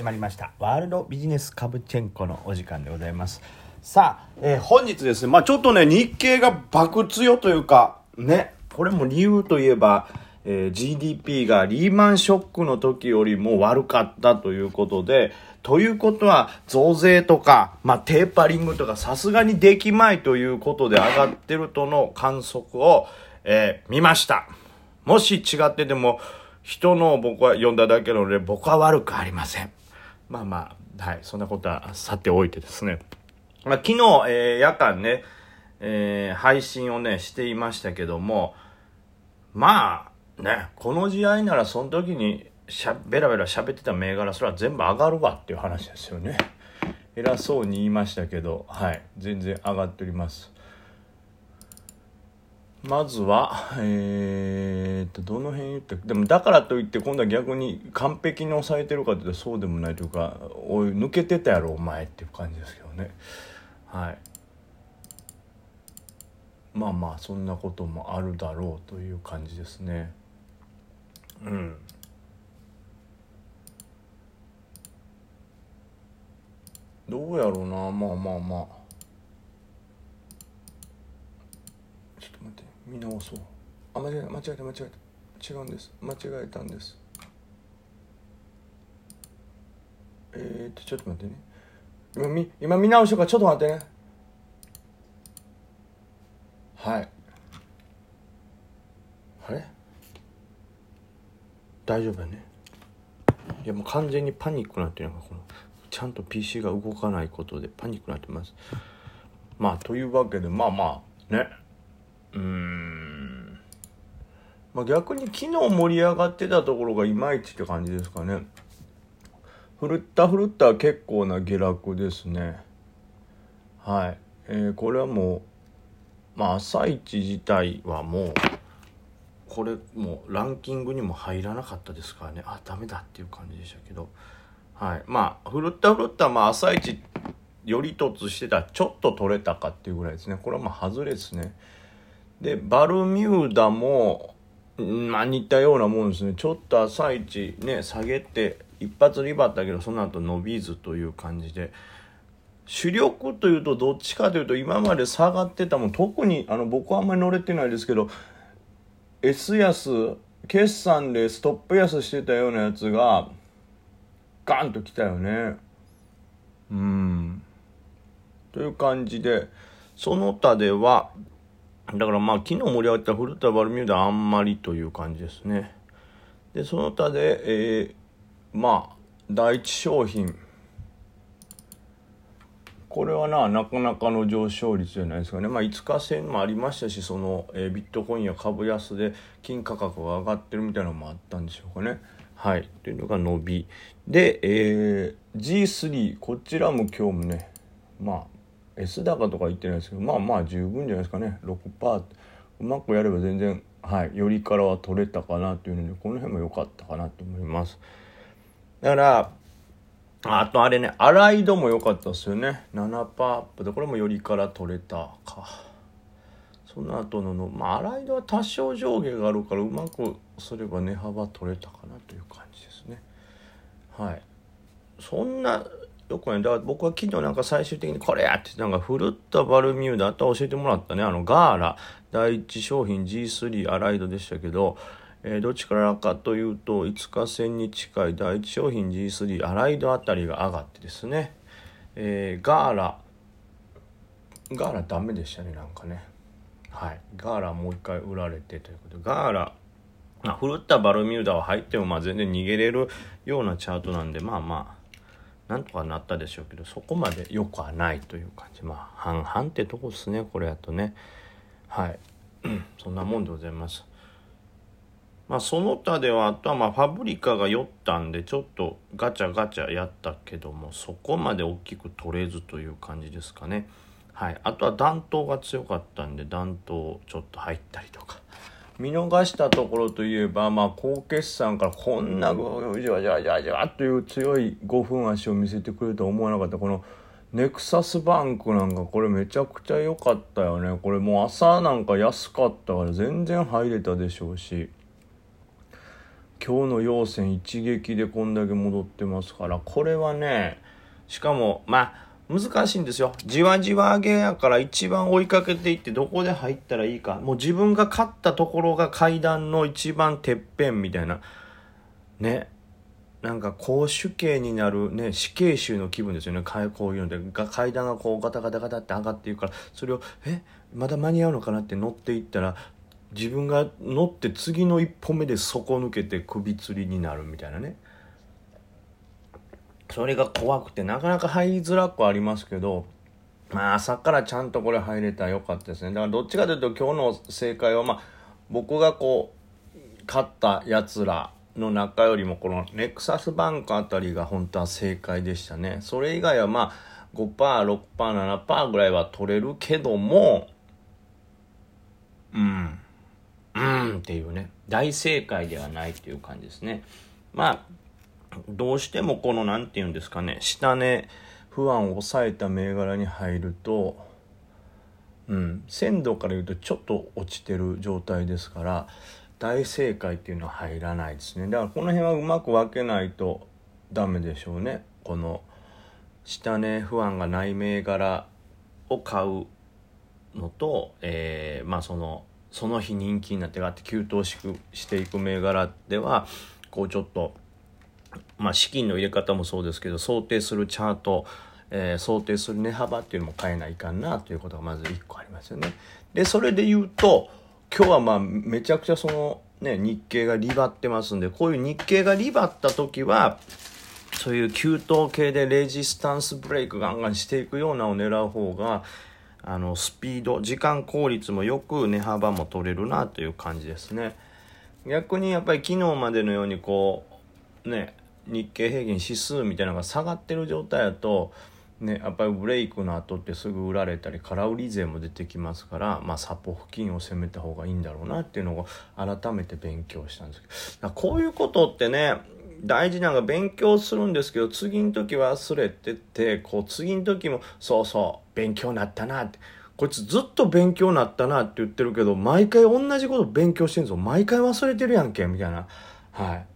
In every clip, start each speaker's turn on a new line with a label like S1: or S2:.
S1: 始まりました。ワールドビジネスカブチェンコのお時間でございます。さあ、えー本日ですねまあちょっとね日経が爆強というかねこれも理由といえば、えー GDP がリーマンショックの時よりも悪かったということでということは増税とか、まあ、テーパリングとかさすがにできまいということで上がってるとの観測を、えー見ました。もし違ってても人の僕は読んだだけなので僕は悪くありません。まあまあはいそんなことはさておいてですね、まあ、昨日、えー夜間ね、えー配信をねしていましたけどもまあねこの時代ならその時にしゃベラベラ喋ってた銘柄それは全部上がるわっていう話ですよね。偉そうに言いましたけどはい全然上がっております。まずは、えー、と、どの辺言った？でも、だからといって、今度は逆に完璧に抑えてるかというと、そうでもないというか、おい、抜けてたやろ、お前っていう感じですけどね。はい。まあまあ、そんなこともあるだろうという感じですね。うん。どうやろうな、まあまあまあ。ちょっと待って見直そう。あ間違えた間違えた間違えた。違うんです。間違えたんです。えー、っとちょっと待ってね。今見今見直しようかちょっと待ってね。はい。あれ？大丈夫やね。いやもう完全にパニックなってるのがこのちゃんと PC が動かないことでパニックになってます。まあというわけでまあまあね。うーん。まあ逆に昨日盛り上がってたところがいまいちって感じですかね。ふるったふるった結構な下落ですね。はい、えーこれはもうまあ朝一自体はもうこれもうランキングにも入らなかったですからね。あダメだっていう感じでしたけど。はい。まあふるったふるったまあ朝一より突してたちょっと取れたかっていうぐらいですね。これはまあ外れですね。でバルミューダもんまあ似たようなもんですね。ちょっと朝一ね下げて一発リバったけどその後伸びずという感じで。主力というとどっちかというと今まで下がってたもん。特にあの僕はあんまり乗れてないですけど S 安決算でストップ安してたようなやつがガンときたよね。うん。という感じでその他ではだからまあ昨日盛り上がった古田バルミューダあんまりという感じですね。でその他で、えーまあ第一商品。これはななかなかの上昇率じゃないですかね、まあ、5日線もありましたしその、えービットコインや株安で金価格が上がってるみたいなのもあったんでしょうかね。はい、というのが伸び。で、えー G3 こちらも今日もねまあ S 高とか言ってないですけどまあまあ十分じゃないですかね6%うまくやれば全然はいよりからは取れたかなというのでこの辺も良かったかなと思います。だからあとあれね、アライドも良かったですよね。7%アップで、これもよりから取れたか。その後のの、まあ、アライドは多少上下があるから、うまくすれば値幅取れたかなという感じですね。はい。そんな、よくね、だ僕は昨日なんか最終的にこれやって、なんかフルッタバルミューダ、あと教えてもらったね、あのガーラ、第一商品 G3 アライドでしたけど、えーどっちからかというと5日線に近い第一商品 G3 アライドあたりが上がってですね、えーガーラ。ガーラダメでしたねなんかね。はい。ガーラもう一回売られてということ。でガーラ。まあ、フルったバルミューダは入ってもまあ全然逃げれるようなチャートなんでまあまあ。なんとかなったでしょうけどそこまで良くはないという感じ。まあ半々ってとこですねこれやとね。はい。そんなもんでございます。まあその他ではあとはまあファブリカが酔ったんでちょっとガチャガチャやったけどもそこまで大きく取れずという感じですかね。はい。あとは暖冬が強かったんで暖冬ちょっと入ったりとか。見逃したところといえば、まあ、高決算からこんなじわじわじわじわという強い5分足を見せてくれるとは思わなかったこのネクサスバンクなんかこれめちゃくちゃ良かったよねこれもう朝なんか安かったから全然入れたでしょうし今日の陽線一撃でこんだけ戻ってますからこれはねしかもまあ難しいんですよ。じわじわ上げやから一番追いかけていってどこで入ったらいいか。もう自分が勝ったところが階段の一番てっぺんみたいな。ね。なんか公主刑になるね死刑囚の気分ですよね。こういうので。階段がこうガタガタガタって上がっていくから。それをえ？まだ間に合うのかなって乗っていったら自分が乗って次の一歩目で底抜けて首吊りになるみたいなね。それが怖くてなかなか入りづらくありますけどまあ朝からちゃんとこれ入れたらよかったですね。だからどっちかというと今日の正解はまあ僕がこう勝ったやつらの中よりもこのネクサスバンクあたりが本当は正解でしたね。それ以外はまあ 5%6%7% ぐらいは取れるけどもうん。うんっていうね。大正解ではないっていう感じですね。まあどうしてもこの何て言うんですかね下値不安を抑えた銘柄に入るとうん鮮度から言うとちょっと落ちてる状態ですから大正解っていうのは入らないですね。だからこの辺はうまく分けないとダメでしょうね。この下値不安がない銘柄を買うのと、えー、まあそのその日人気になってがって急騰ししていく銘柄ではこうちょっとまあ資金の入れ方もそうですけど想定するチャート、えー、想定する値幅っていうのも変えないかなということがまず1個ありますよね。でそれで言うと今日はまあめちゃくちゃそのね日経がリバってますんでこういう日経がリバった時はそういう急騰系でレジスタンスブレイクガンガンしていくようなを狙う方があのスピード時間効率もよく値幅も取れるなという感じですね逆にやっぱり昨日までのようにこうね日経平均指数みたいなのが下がってる状態だとね、やっぱりブレイクの後ってすぐ売られたり空売り税も出てきますから、まあ、サポ付近を攻めた方がいいんだろうなっていうのを改めて勉強したんですけど。こういうことってね大事なのが勉強するんですけど次の時忘れててこう次の時もそうそう勉強になったなって。こいつずっと勉強になったなって言ってるけど毎回同じこと勉強してるんですよ毎回忘れてるやんけみたいな。はい。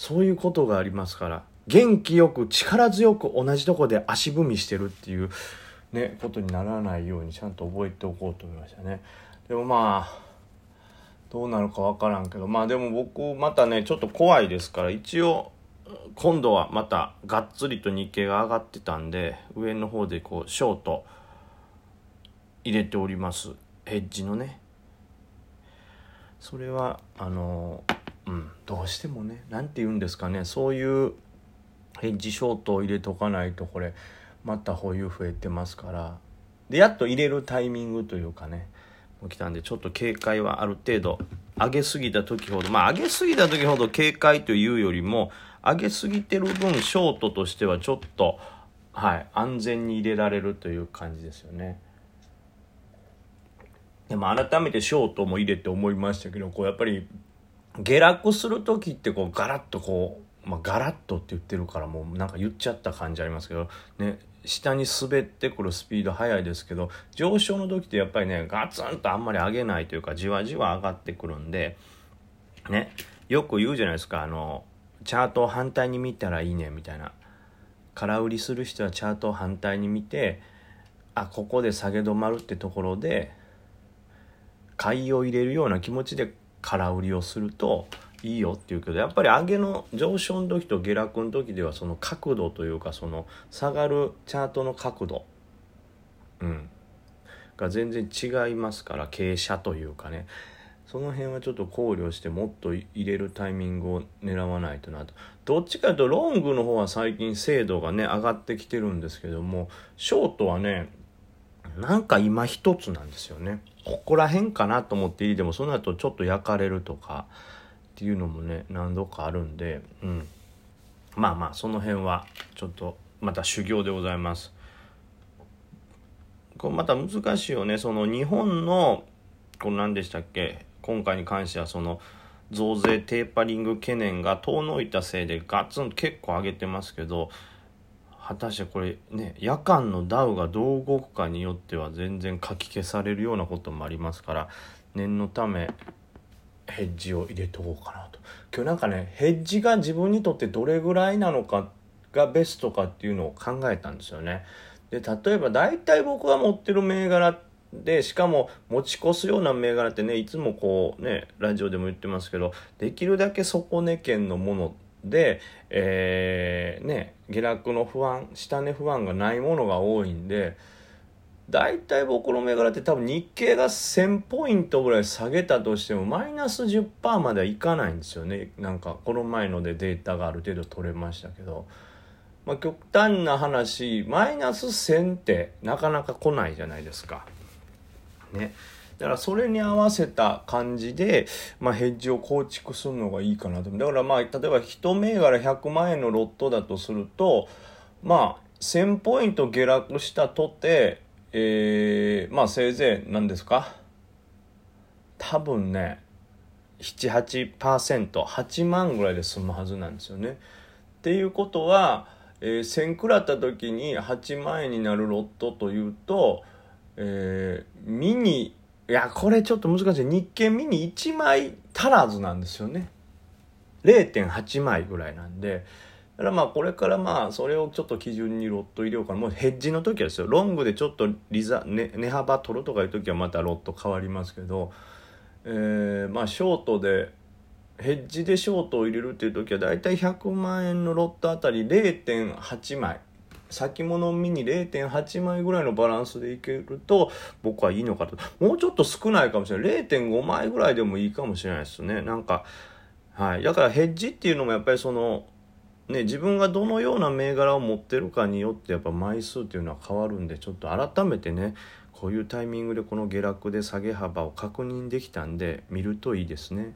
S1: そういうことがありますから元気よく力強く同じとこで足踏みしてるっていうねことにならないようにちゃんと覚えておこうと思いましたね。でもまあどうなるか分からんけどまあでも僕またねちょっと怖いですから一応今度はまたがっつりと日経が上がってたんで上の方でこうショート入れております。ヘッジのね。それはあのうんどうしてもね何て言うんですかねそういうヘッジショートを入れとかないとこれまた保有増えてますからでやっと入れるタイミングというかね来たんでちょっと警戒はある程度上げすぎた時ほどまあ上げすぎた時ほど警戒というよりも上げすぎてる分ショートとしてはちょっとはい安全に入れられるという感じですよね。でも改めてショートも入れて思いましたけどこうやっぱり下落する時ってこうガラッとこう、まあ、ガラッとって言ってるからもうなんか言っちゃった感じありますけどね下に滑ってくるスピード速いですけど上昇の時ってやっぱりねガツンとあんまり上げないというかじわじわ上がってくるんでねよく言うじゃないですかあのチャートを反対に見たらいいねみたいな。空売りする人はチャートを反対に見てあここで下げ止まるってところで買いを入れるような気持ちで空売りをするといいよっていうけどやっぱり上げの上昇の時と下落の時ではその角度というかその下がるチャートの角度、うん、が全然違いますから傾斜というかね。その辺はちょっと考慮してもっと入れるタイミングを狙わないとなと。どっちかというとロングの方は最近精度がね上がってきてるんですけどもショートはねなんか今一つなんですよね。ここら辺かなと思っていいでもその後ちょっと焼かれるとかっていうのもね何度かあるんで、うん、まあまあその辺はちょっとまた修行でございます。これまた難しいよね。その日本のこれ何でしたっけ？今回に関してはその増税テーパリング懸念が遠のいたせいでガツンと結構上げてますけど果たしてこれね夜間のダウがどう動くかによっては全然かき消されるようなこともありますから念のためヘッジを入れとこうかなと。今日なんかねヘッジが自分にとってどれぐらいなのかがベストかっていうのを考えたんですよね。で例えば大体僕が持ってる銘柄でしかも持ち越すような銘柄ってねいつもこうねラジオでも言ってますけどできるだけ底値圏のもので、えー、ね下落の不安下値不安がないものが多いんで大体僕の銘柄って多分日経が1000ポイントぐらい下げたとしてもマイナス10%まではいかないんですよねなんかこの前のでデータがある程度取れましたけど、まあ、極端な話マイナス1000ってなかなか来ないじゃないですか。ね。だからそれに合わせた感じで、まあ、ヘッジを構築するのがいいかなと。だからまあ、例えば1銘柄100万円のロットだとすると、まあ、1000ポイント下落したとて、えー、まあせいぜい何ですか？多分ね、7、8%、8万ぐらいで済むはずなんですよね。っていうことは、えー、1000食らった時に8万円になるロットというと、えー、ミニいやこれちょっと難しい。日経ミニ1枚足らずなんですよね。0.8枚ぐらいなんで。だからまあこれからまあそれをちょっと基準にロット入れようかな。もうヘッジの時はですよ。ロングでちょっとリザ、ね、値幅取るとかいう時はまたロット変わりますけど、えー、まあショートでヘッジでショートを入れるっていう時はだいたい100万円のロットあたり0.8枚。先物ミニ0.8枚ぐらいのバランスでいけると僕はいいのかと。もうちょっと少ないかもしれない。0.5枚ぐらいでもいいかもしれないですね。なんかはい。だからヘッジっていうのもやっぱりそのね自分がどのような銘柄を持ってるかによってやっぱ枚数っていうのは変わるんでちょっと改めてねこういうタイミングでこの下落で下げ幅を確認できたんで見るといいですね。